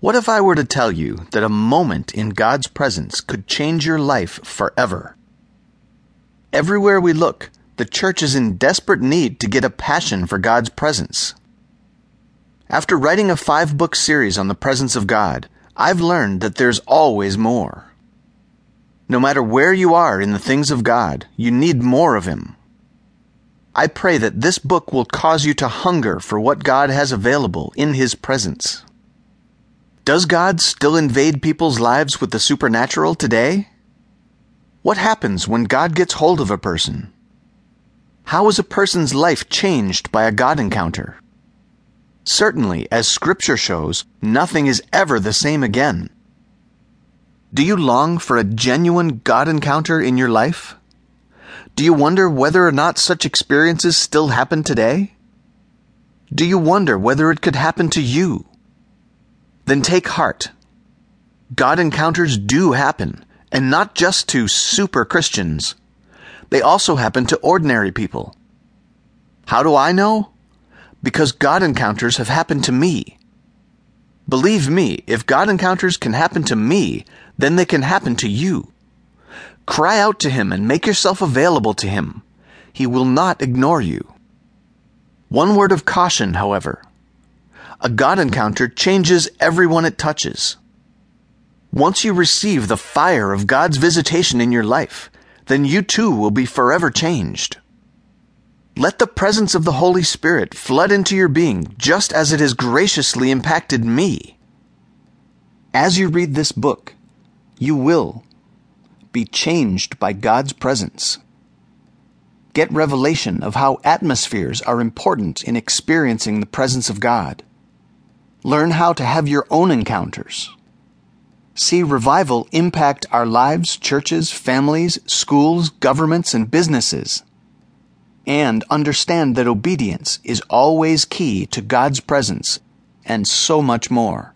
What if I were to tell you that a moment in God's presence could change your life forever? Everywhere we look, the church is in desperate need to get a passion for God's presence. After writing a five book series on the presence of God, I've learned that there's always more. No matter where you are in the things of God, you need more of Him. I pray that this book will cause you to hunger for what God has available in His presence. Does God still invade people's lives with the supernatural today? What happens when God gets hold of a person? How is a person's life changed by a God encounter? Certainly, as Scripture shows, nothing is ever the same again. Do you long for a genuine God encounter in your life? Do you wonder whether or not such experiences still happen today? Do you wonder whether it could happen to you? Then take heart. God encounters do happen, and not just to super Christians. They also happen to ordinary people. How do I know? Because God encounters have happened to me. Believe me, if God encounters can happen to me, then they can happen to you. Cry out to Him and make yourself available to Him. He will not ignore you. One word of caution, however. A God encounter changes everyone it touches. Once you receive the fire of God's visitation in your life, then you too will be forever changed. Let the presence of the Holy Spirit flood into your being just as it has graciously impacted me. As you read this book, you will be changed by God's presence. Get revelation of how atmospheres are important in experiencing the presence of God. Learn how to have your own encounters. See revival impact our lives, churches, families, schools, governments, and businesses. And understand that obedience is always key to God's presence and so much more.